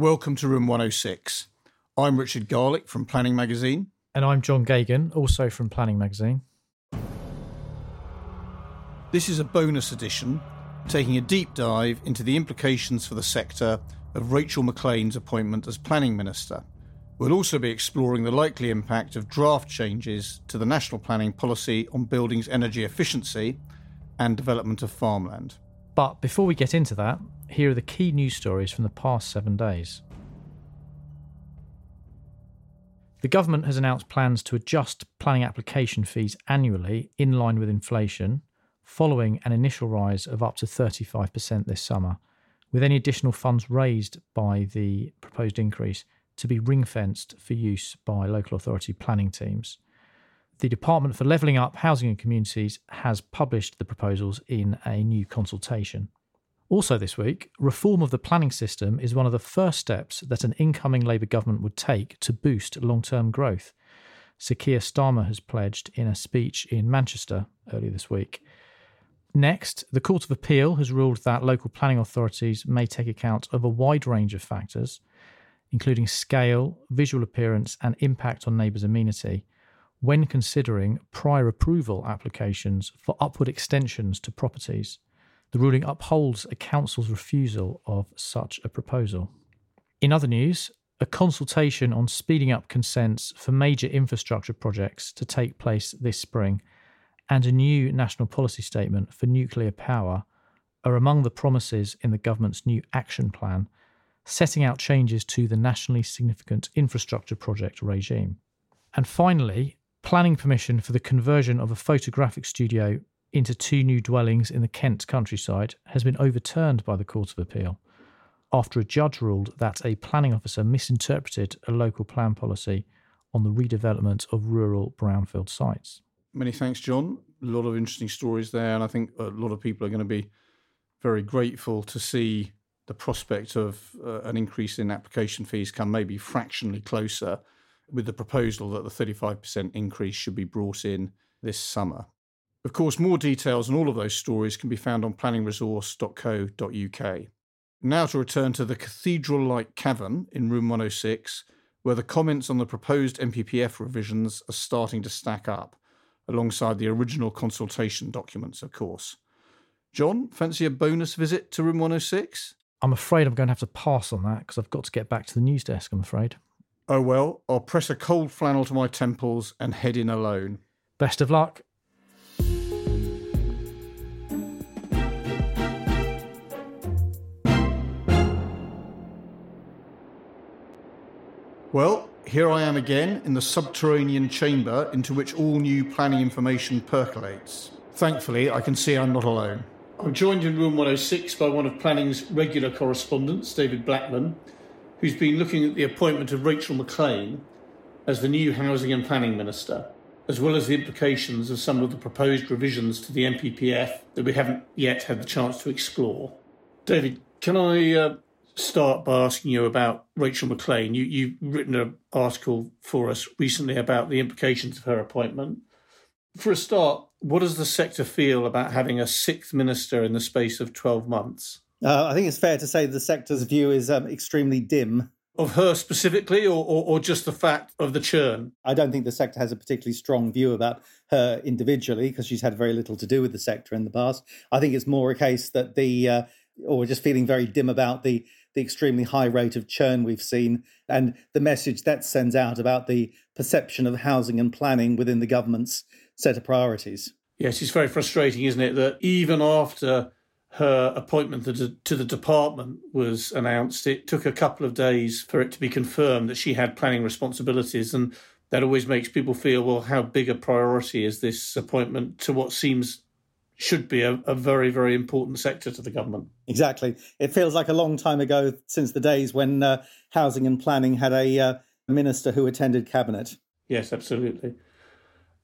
Welcome to Room 106. I'm Richard Garlick from Planning Magazine. And I'm John Geoghegan, also from Planning Magazine. This is a bonus edition, taking a deep dive into the implications for the sector of Rachel Maclean's appointment as Planning Minister. We'll also be exploring the likely impact of draft changes to the national planning policy on buildings' energy efficiency and development of farmland. But before we get into that, here are the key news stories from the past seven days. The government has announced plans to adjust planning application fees annually in line with inflation, following an initial rise of up to 35% this summer, with any additional funds raised by the proposed increase to be ring fenced for use by local authority planning teams. The Department for Levelling Up Housing and Communities has published the proposals in a new consultation. Also, this week, reform of the planning system is one of the first steps that an incoming Labour government would take to boost long term growth. Sir Keir Starmer has pledged in a speech in Manchester earlier this week. Next, the Court of Appeal has ruled that local planning authorities may take account of a wide range of factors, including scale, visual appearance, and impact on neighbours' amenity, when considering prior approval applications for upward extensions to properties. The ruling upholds a council's refusal of such a proposal. In other news, a consultation on speeding up consents for major infrastructure projects to take place this spring and a new national policy statement for nuclear power are among the promises in the government's new action plan setting out changes to the nationally significant infrastructure project regime. And finally, planning permission for the conversion of a photographic studio into two new dwellings in the Kent countryside has been overturned by the Court of Appeal after a judge ruled that a planning officer misinterpreted a local plan policy on the redevelopment of rural brownfield sites. Many thanks, John. A lot of interesting stories there, and I think a lot of people are going to be very grateful to see the prospect of uh, an increase in application fees come maybe fractionally closer with the proposal that the 35% increase should be brought in this summer. Of course, more details on all of those stories can be found on planningresource.co.uk. Now to return to the cathedral like cavern in room 106, where the comments on the proposed NPPF revisions are starting to stack up, alongside the original consultation documents, of course. John, fancy a bonus visit to room 106? I'm afraid I'm going to have to pass on that because I've got to get back to the news desk, I'm afraid. Oh well, I'll press a cold flannel to my temples and head in alone. Best of luck. Well, here I am again in the subterranean chamber into which all new planning information percolates. Thankfully, I can see I'm not alone. I'm joined in room 106 by one of Planning's regular correspondents, David Blackman, who's been looking at the appointment of Rachel Maclean as the new Housing and Planning Minister, as well as the implications of some of the proposed revisions to the NPPF that we haven't yet had the chance to explore. David, can I uh, start by asking you about Rachel Maclean? You, you've written an article for us recently about the implications of her appointment. For a start, what does the sector feel about having a sixth minister in the space of 12 months? Uh, I think it's fair to say the sector's view is um, extremely dim. Of her specifically, or, or, or, just the fact of the churn? I don't think the sector has a particularly strong view about her individually because she's had very little to do with the sector in the past. I think it's more a case that the, uh, or just feeling very dim about the the extremely high rate of churn we've seen and the message that sends out about the perception of housing and planning within the government's set of priorities. Yes, it's very frustrating, isn't it, that even after her appointment to the department was announced, it took a couple of days for it to be confirmed that she had planning responsibilities. And that always makes people feel, well, how big a priority is this appointment to what seems should be a, a, very, very important sector to the government. Exactly. It feels like a long time ago since the days when uh, housing and planning had a uh, minister who attended cabinet. Yes, absolutely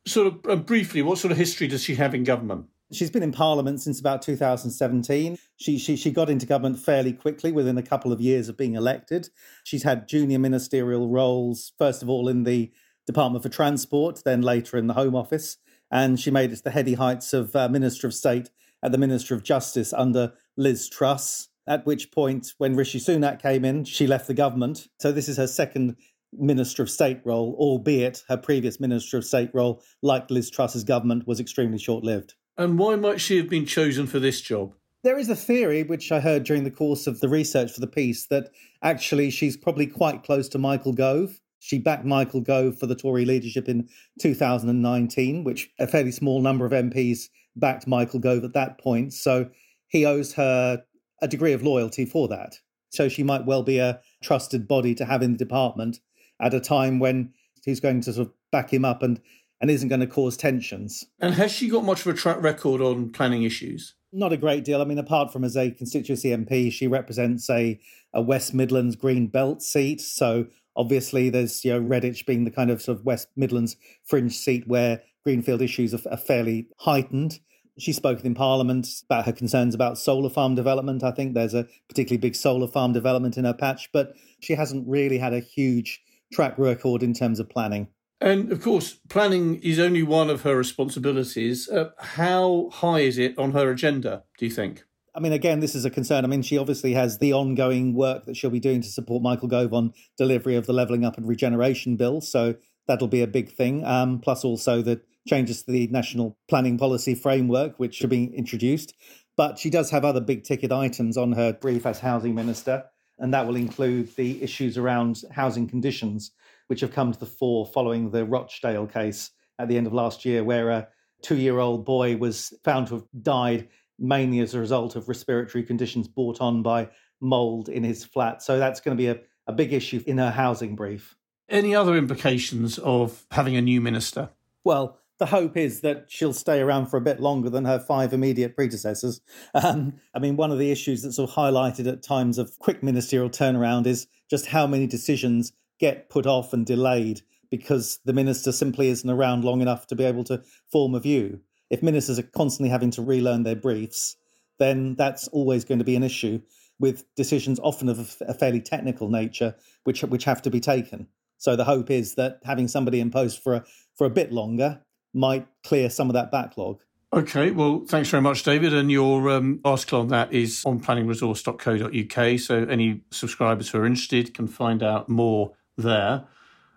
sort of uh, briefly, what sort of history does she have in government? She's been in Parliament since about 2017. She, she, she got into government fairly quickly within a couple of years of being elected. She's had junior ministerial roles, first of all in the Department for Transport, then later in the Home Office. And she made it to the heady heights of uh, Minister of State at the Minister of Justice under Liz Truss. At which point, when Rishi Sunak came in, she left the government. So this is her second Minister of State role, albeit her previous Minister of State role, like Liz Truss's government, was extremely short lived. And why might she have been chosen for this job? There is a theory, which I heard during the course of the research for the piece, that actually she's probably quite close to Michael Gove. She backed Michael Gove for the Tory leadership in 2019, which a fairly small number of MPs backed Michael Gove at that point. So he owes her a degree of loyalty for that. So she might well be a trusted body to have in the department at a time when he's going to sort of back him up and, and isn't going to cause tensions. And has she got much of a track record on planning issues? Not a great deal. I mean, apart from as a constituency MP, she represents a, a West Midlands Green Belt seat. So obviously, there's you know Redditch being the kind of sort of West Midlands fringe seat where greenfield issues are, are fairly heightened. She's spoken in Parliament about her concerns about solar farm development. I think there's a particularly big solar farm development in her patch, but she hasn't really had a huge track record in terms of planning. And of course, planning is only one of her responsibilities. Uh, how high is it on her agenda, do you think? I mean, again, this is a concern. I mean, she obviously has the ongoing work that she'll be doing to support Michael Gove on delivery of the Levelling Up and Regeneration Bill. So that'll be a big thing. Um, plus, also the changes to the National Planning Policy Framework, which are being introduced. But she does have other big ticket items on her brief as Housing Minister and that will include the issues around housing conditions, which have come to the fore following the Rochdale case at the end of last year, where a two year old boy was found to have died mainly as a result of respiratory conditions brought on by mold in his flat. So that's going to be a, a big issue in her housing brief. Any other implications of having a new minister? Well, the hope is that she'll stay around for a bit longer than her five immediate predecessors. Um, I mean, one of the issues that's sort of highlighted at times of quick ministerial turnaround is just how many decisions get put off and delayed because the minister simply isn't around long enough to be able to form a view. If ministers are constantly having to relearn their briefs, then that's always going to be an issue with decisions often of a fairly technical nature, which which have to be taken. So the hope is that having somebody in post for a, for a bit longer might clear some of that backlog. Okay, well, thanks very much, David. And your um, article on that is on planningresource.co.uk. So any subscribers who are interested can find out more there.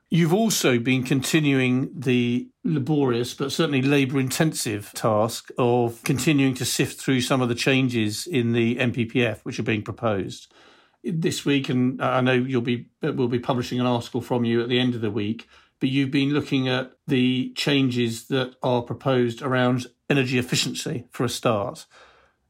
You've also been continuing the laborious but certainly labour intensive task of continuing to sift through some of the changes in the NPPF which are being proposed this week. And I know you'll be we'll be publishing an article from you at the end of the week but you've been looking at the changes that are proposed around energy efficiency for a start.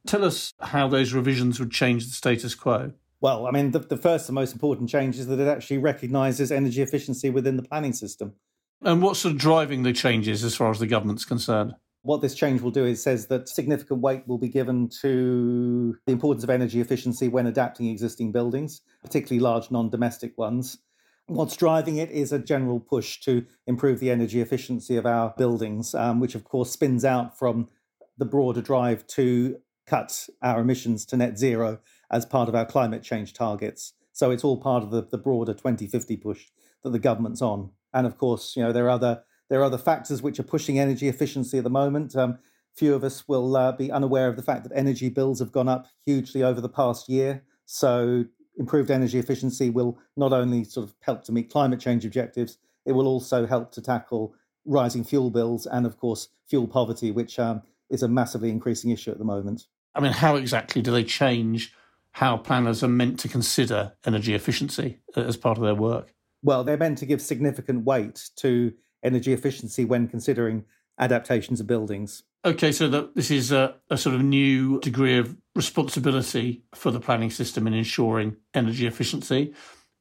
Tell us how those revisions would change the status quo. Well, I mean, the, the first and most important change is that it actually recognises energy efficiency within the planning system. And what's sort of driving the changes as far as the government's concerned? What this change will do is says that significant weight will be given to the importance of energy efficiency when adapting existing buildings, particularly large non domestic ones. What's driving it is a general push to improve the energy efficiency of our buildings, um, which of course spins out from the broader drive to cut our emissions to net zero as part of our climate change targets. So it's all part of the, the broader 2050 push that the government's on. And of course, you know, there are other there are other factors which are pushing energy efficiency at the moment. Um, few of us will uh, be unaware of the fact that energy bills have gone up hugely over the past year. So improved energy efficiency will not only sort of help to meet climate change objectives, it will also help to tackle rising fuel bills and, of course, fuel poverty, which um, is a massively increasing issue at the moment. I mean, how exactly do they change how planners are meant to consider energy efficiency uh, as part of their work? Well, they're meant to give significant weight to energy efficiency when considering adaptations of buildings. Okay, so that this is a, a, sort of new degree of responsibility for the planning system in ensuring energy efficiency.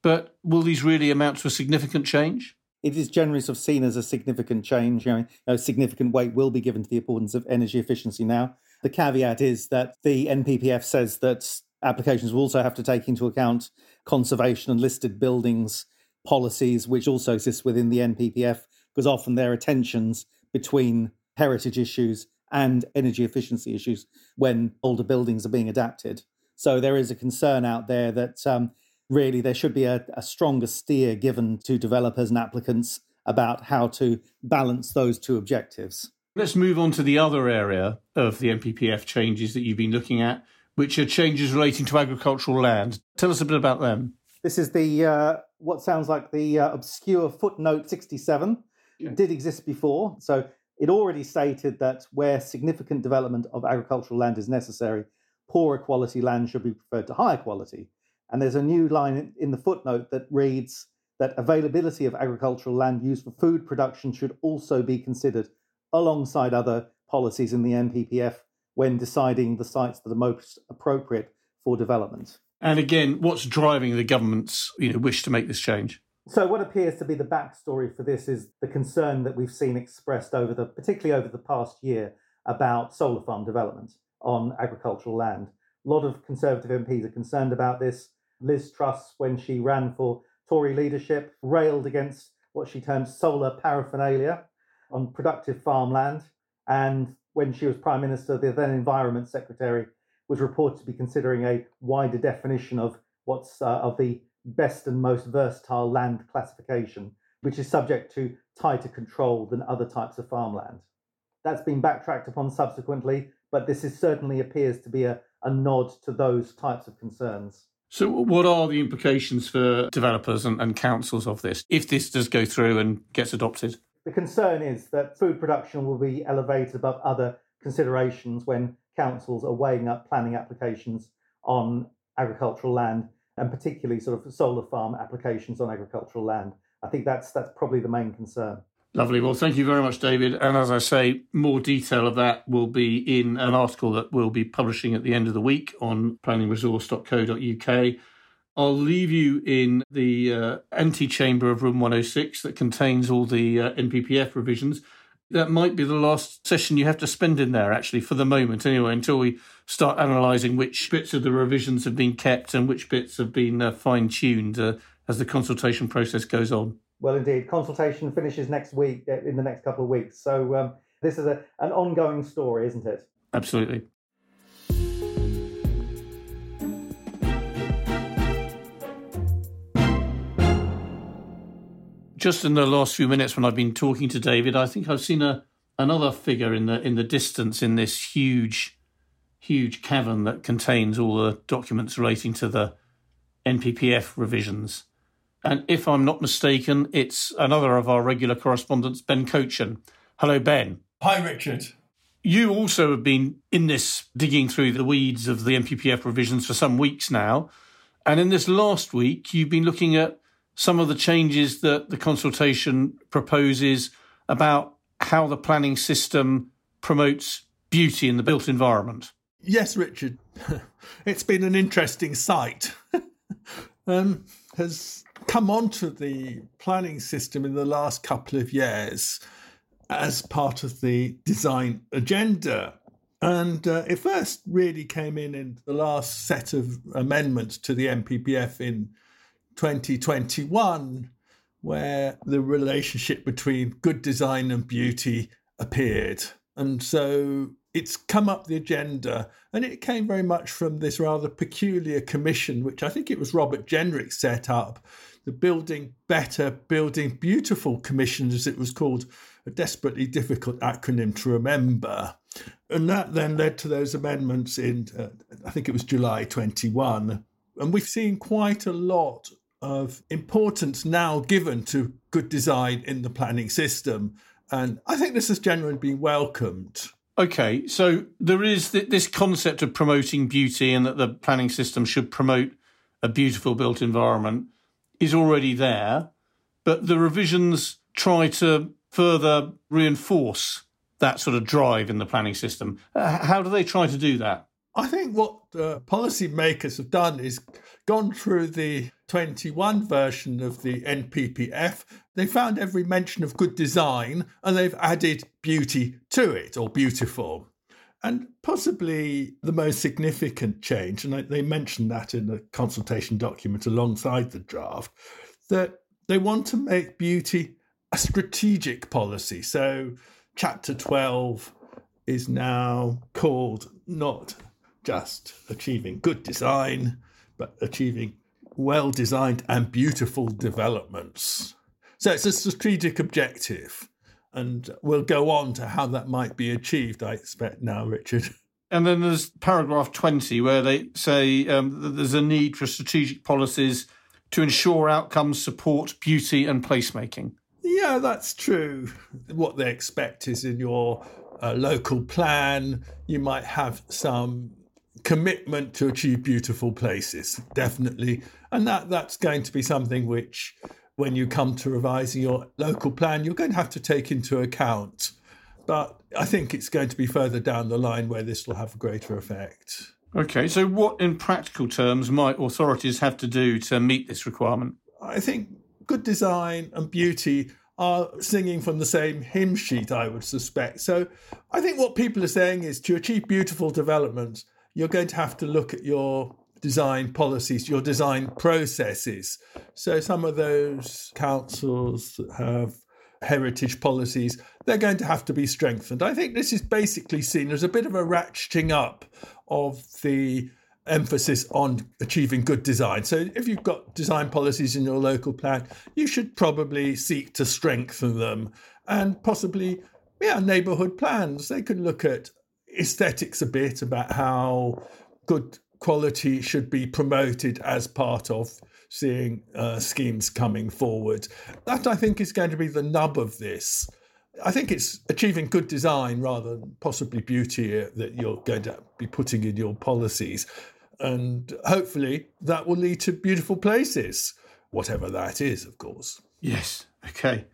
But will these really amount to a significant change? It is generally sort of seen as a significant change. You know, a significant weight will be given to the importance of energy efficiency now. The caveat is that the NPPF says that applications will also have to take into account conservation and listed buildings policies, which also exist within the NPPF, because often there are tensions between heritage issues and energy efficiency issues when older buildings are being adapted. So there is a concern out there that um, really there should be a, a stronger steer given to developers and applicants about how to balance those two objectives. Let's move on to the other area of the NPPF changes that you've been looking at, which are changes relating to agricultural land. Tell us a bit about them. This is the uh, what sounds like the uh, obscure footnote 67. Yeah. Did exist before, so it already stated that where significant development of agricultural land is necessary, poorer quality land should be preferred to higher quality. And there's a new line in the footnote that reads that availability of agricultural land used for food production should also be considered alongside other policies in the NPPF when deciding the sites that are most appropriate for development. And again, what's driving the government's you know, wish to make this change? So, what appears to be the backstory for this is the concern that we've seen expressed over the, particularly over the past year, about solar farm development on agricultural land. A lot of Conservative MPs are concerned about this. Liz Truss, when she ran for Tory leadership, railed against what she termed solar paraphernalia on productive farmland. And when she was Prime Minister, the then Environment Secretary was reported to be considering a wider definition of what's uh, of the best and most versatile land classification, which is subject to tighter control than other types of farmland. That's been backtracked upon subsequently, but this is certainly appears to be a, a nod to those types of concerns. So, what are the implications for developers and, and councils of this if this does go through and gets adopted? The concern is that food production will be elevated above other considerations when councils are weighing up planning applications on agricultural land and particularly sort of solar farm applications on agricultural land. I think that's that's probably the main concern. Lovely. Well, thank you very much, David. And as I say, more detail of that will be in an article that we'll be publishing at the end of the week on planningresource.co.uk. I'll leave you in the uh, antechamber of room 106 that contains all the uh, NPPF revisions that might be the last session you have to spend in there, actually, for the moment, anyway, until we start analysing which bits of the revisions have been kept and which bits have been uh, fine tuned uh, as the consultation process goes on. Well, indeed. Consultation finishes next week, uh, in the next couple of weeks. So um, this is a, an ongoing story, isn't it? Absolutely. Just in the last few minutes when I've been talking to David, I think I've seen a another figure in the in the distance in this huge, huge cavern that contains all the documents relating to the NPPF revisions. And if I'm not mistaken, it's another of our regular correspondents, Ben Cochin. Hello, Ben. Hi, Richard. You also have been in this digging through the weeds of the NPPF revisions for some weeks now. And in this last week, you've been looking at some of the changes that the consultation proposes about how the planning system promotes beauty in the built environment. Yes, Richard. it's been an interesting sight. um, has come onto the planning system in the last couple of years as part of the design agenda. And uh, it first really came in in the last set of amendments to the NPPF in 2021, where the relationship between good design and beauty appeared. And so it's come up the agenda, and it came very much from this rather peculiar commission, which I think it was Robert Jenrick set up, the Building Better, Building Beautiful Commission, as it was called, a desperately difficult acronym to remember. And that then led to those amendments in, uh, I think it was July 21. And we've seen quite a lot of importance now given to good design in the planning system. And I think this has generally been welcomed. Okay, so there is this concept of promoting beauty and that the planning system should promote a beautiful built environment is already there, but the revisions try to further reinforce that sort of drive in the planning system. Uh, how do they try to do that? I think what uh, policymakers have done is gone through the 21 version of the NPPF. They found every mention of good design and they've added beauty to it or beautiful. And possibly the most significant change, and they mentioned that in the consultation document alongside the draft, that they want to make beauty a strategic policy. So, Chapter 12 is now called not just achieving good design, but achieving well designed and beautiful developments. So it's a strategic objective. And we'll go on to how that might be achieved, I expect now, Richard. And then there's paragraph 20, where they say um, that there's a need for strategic policies to ensure outcomes support beauty and placemaking. Yeah, that's true. What they expect is in your uh, local plan, you might have some commitment to achieve beautiful places, definitely. And that, that's going to be something which, when you come to revising your local plan, you're going to have to take into account. But I think it's going to be further down the line where this will have a greater effect. Okay, so what in practical terms might authorities have to do to meet this requirement? I think good design and beauty are singing from the same hymn sheet, I would suspect. So I think what people are saying is to achieve beautiful development, you're going to have to look at your design policies, your design processes. So some of those councils that have heritage policies, they're going to have to be strengthened. I think this is basically seen as a bit of a ratcheting up of the emphasis on achieving good design. So if you've got design policies in your local plan, you should probably seek to strengthen them and possibly yeah, neighborhood plans. They could look at aesthetics a bit about how good quality should be promoted as part of seeing uh, schemes coming forward. That I think is going to be the nub of this. I think it's achieving good design rather than possibly beauty that you're going to be putting in your policies. And hopefully that will lead to beautiful places, whatever that is, of course. Yes. Okay.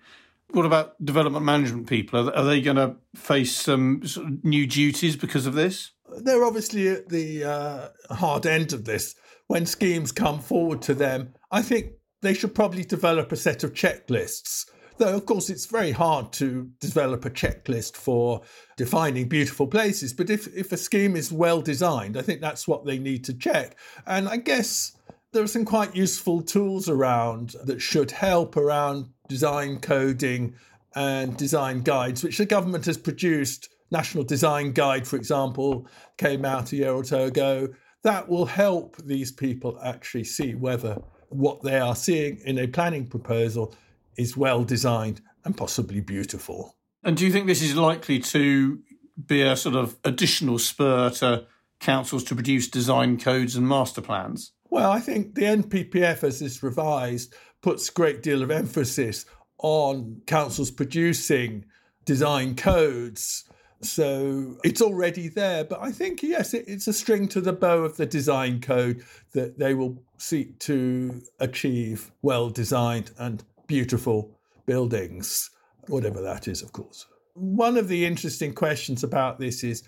What about development management people? Are they going to face some sort of new duties because of this? They're obviously at the uh, hard end of this. When schemes come forward to them, I think they should probably develop a set of checklists Though, of course, it's very hard to develop a checklist for defining beautiful places. But if, if a scheme is well designed, I think that's what they need to check. And I guess there are some quite useful tools around that should help around design coding and design guides, which the government has produced. National Design Guide, for example, came out a year or so ago. That will help these people actually see whether what they are seeing in a planning proposal is well designed and possibly beautiful. And do you think this is likely to be a sort of additional spur to councils to produce design codes and master plans? Well, I think the NPPF, as is revised, puts a great deal of emphasis on councils producing design codes. So it's already there. But I think, yes, it's a string to the bow of the design code that they will seek to achieve well designed and beautiful buildings, whatever that is, of course. One of the interesting questions about this is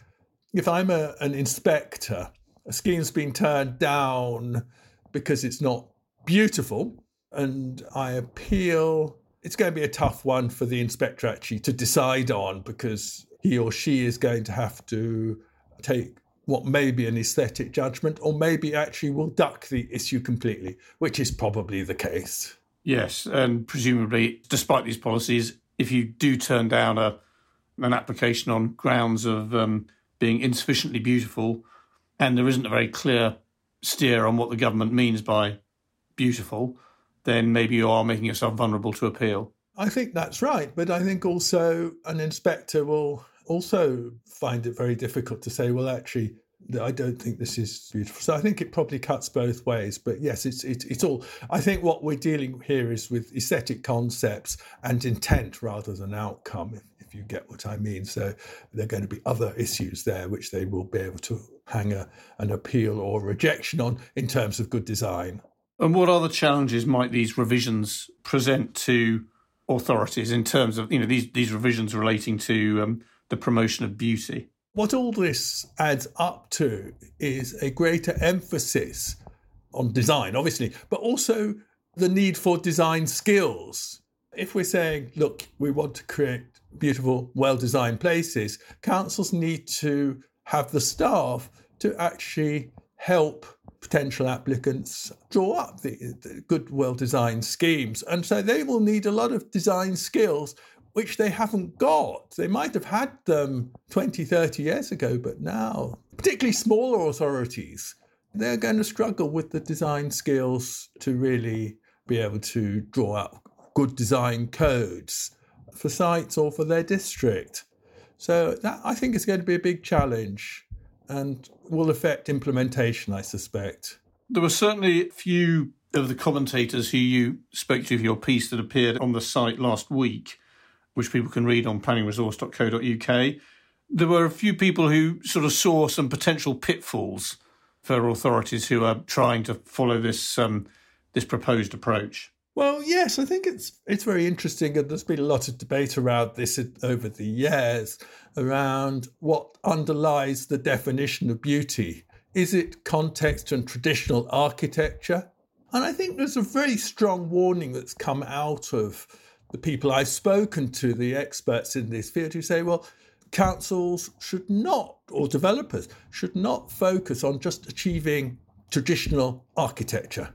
if I'm a, an inspector, a scheme's been turned down because it's not beautiful, and I appeal, it's going to be a tough one for the inspector actually to decide on because he or she is going to have to take what may be an aesthetic judgment, or maybe actually will duck the issue completely, which is probably the case. Yes, and presumably, despite these policies, if you do turn down a an application on grounds of um, being insufficiently beautiful, and there isn't a very clear steer on what the government means by beautiful, then maybe you are making yourself vulnerable to appeal. I think that's right, but I think also an inspector will also find it very difficult to say, well, actually, I don't think this is beautiful. So I think it probably cuts both ways. But yes, it's it's it's all. I think what we're dealing here is with aesthetic concepts and intent rather than outcome. If, if you get what I mean. So there are going to be other issues there which they will be able to hang a, an appeal or rejection on in terms of good design. And what other challenges might these revisions present to authorities in terms of you know these these revisions relating to um, the promotion of beauty? What all this adds up to is a greater emphasis on design, obviously, but also the need for design skills. If we're saying, look, we want to create beautiful, well designed places, councils need to have the staff to actually help potential applicants draw up the, the good, well designed schemes. And so they will need a lot of design skills which they haven't got. They might have had them 20, 30 years ago, but now, particularly smaller authorities, they're going to struggle with the design skills to really be able to draw up good design codes for sites or for their district. So that I think is going to be a big challenge. and will affect implementation, I suspect. There were certainly a few of the commentators who you spoke to for your piece that appeared on the site last week, which people can read on planningresource.co.uk. There were a few people who sort of saw some potential pitfalls for authorities who are trying to follow this um, this proposed approach. Well, yes, I think it's it's very interesting, and there's been a lot of debate around this over the years around what underlies the definition of beauty. Is it context and traditional architecture? And I think there's a very strong warning that's come out of the people I've spoken to, the experts in this field, who say, well, councils should not, or developers should not focus on just achieving traditional architecture,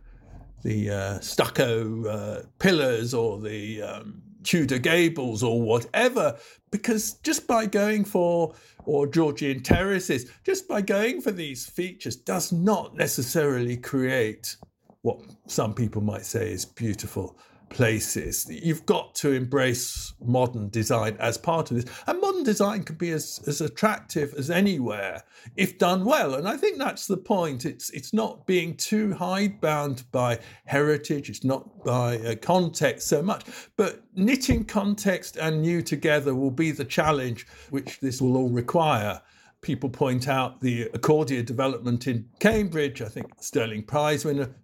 the uh, stucco uh, pillars or the um, Tudor gables or whatever, because just by going for, or Georgian terraces, just by going for these features does not necessarily create what some people might say is beautiful places. You've got to embrace modern design as part of this. And modern design can be as, as attractive as anywhere if done well. And I think that's the point. It's it's not being too hidebound by heritage, it's not by uh, context so much, but knitting context and new together will be the challenge which this will all require people point out the Accordia development in Cambridge, I think Stirling Prize winner,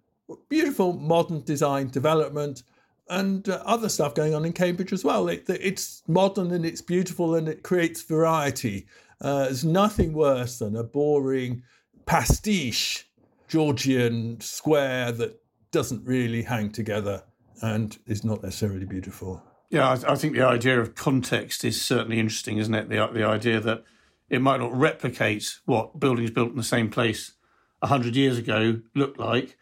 beautiful modern design development and uh, other stuff going on in Cambridge as well. It, it's modern and it's beautiful and it creates variety. Uh, there's nothing worse than a boring pastiche Georgian square that doesn't really hang together and is not necessarily beautiful. Yeah, I, I think the idea of context is certainly interesting, isn't it? The, the idea that it might not replicate what buildings built in the same place 100 years ago looked like,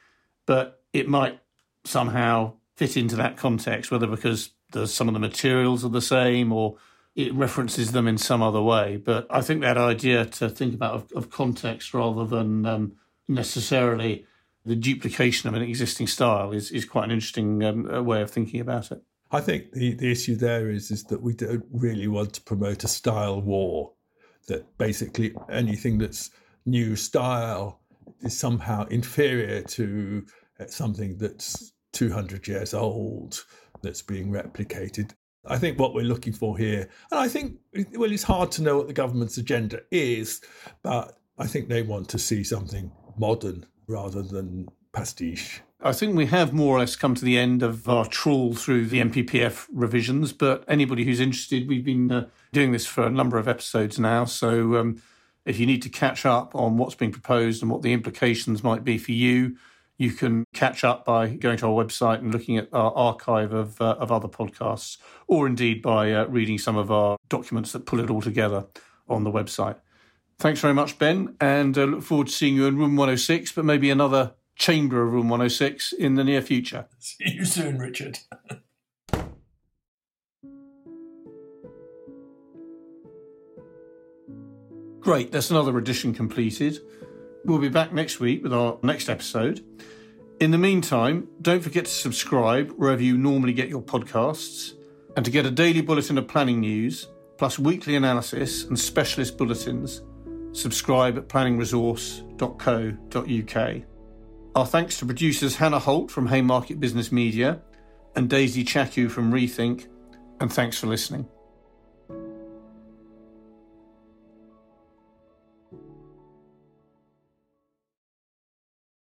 but it might somehow fit into that context, whether because the, some of the materials are the same or it references them in some other way. But I think that idea to think about of, of context rather than um, necessarily the duplication of an existing style is, is quite an interesting um, way of thinking about it. I think the, the issue there is is that we don't really want to promote a style war. That basically anything that's new style is somehow inferior to something that's 200 years old that's being replicated. I think what we're looking for here, and I think, well, it's hard to know what the government's agenda is, but I think they want to see something modern rather than pastiche. I think we have more or less come to the end of our trawl through the NPPF revisions, but anybody who's interested, we've been uh, doing this for a number of episodes now. So um, if you need to catch up on what's being proposed and what the implications might be for you, you can catch up by going to our website and looking at our archive of, uh, of other podcasts, or indeed by uh, reading some of our documents that pull it all together on the website. Thanks very much, Ben, and uh, look forward to seeing you in room 106, but maybe another chamber of room 106 in the near future. See you soon, Richard. Great, that's another edition completed. We'll be back next week with our next episode. In the meantime, don't forget to subscribe wherever you normally get your podcasts. And to get a daily bulletin of planning news, plus weekly analysis and specialist bulletins, subscribe at planningresource.co.uk. Our thanks to producers Hannah Holt from Haymarket Business Media and Daisy Chaku from Rethink, and thanks for listening.